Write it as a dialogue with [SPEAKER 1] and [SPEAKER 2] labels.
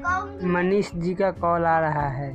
[SPEAKER 1] मनीष जी का कॉल आ रहा है।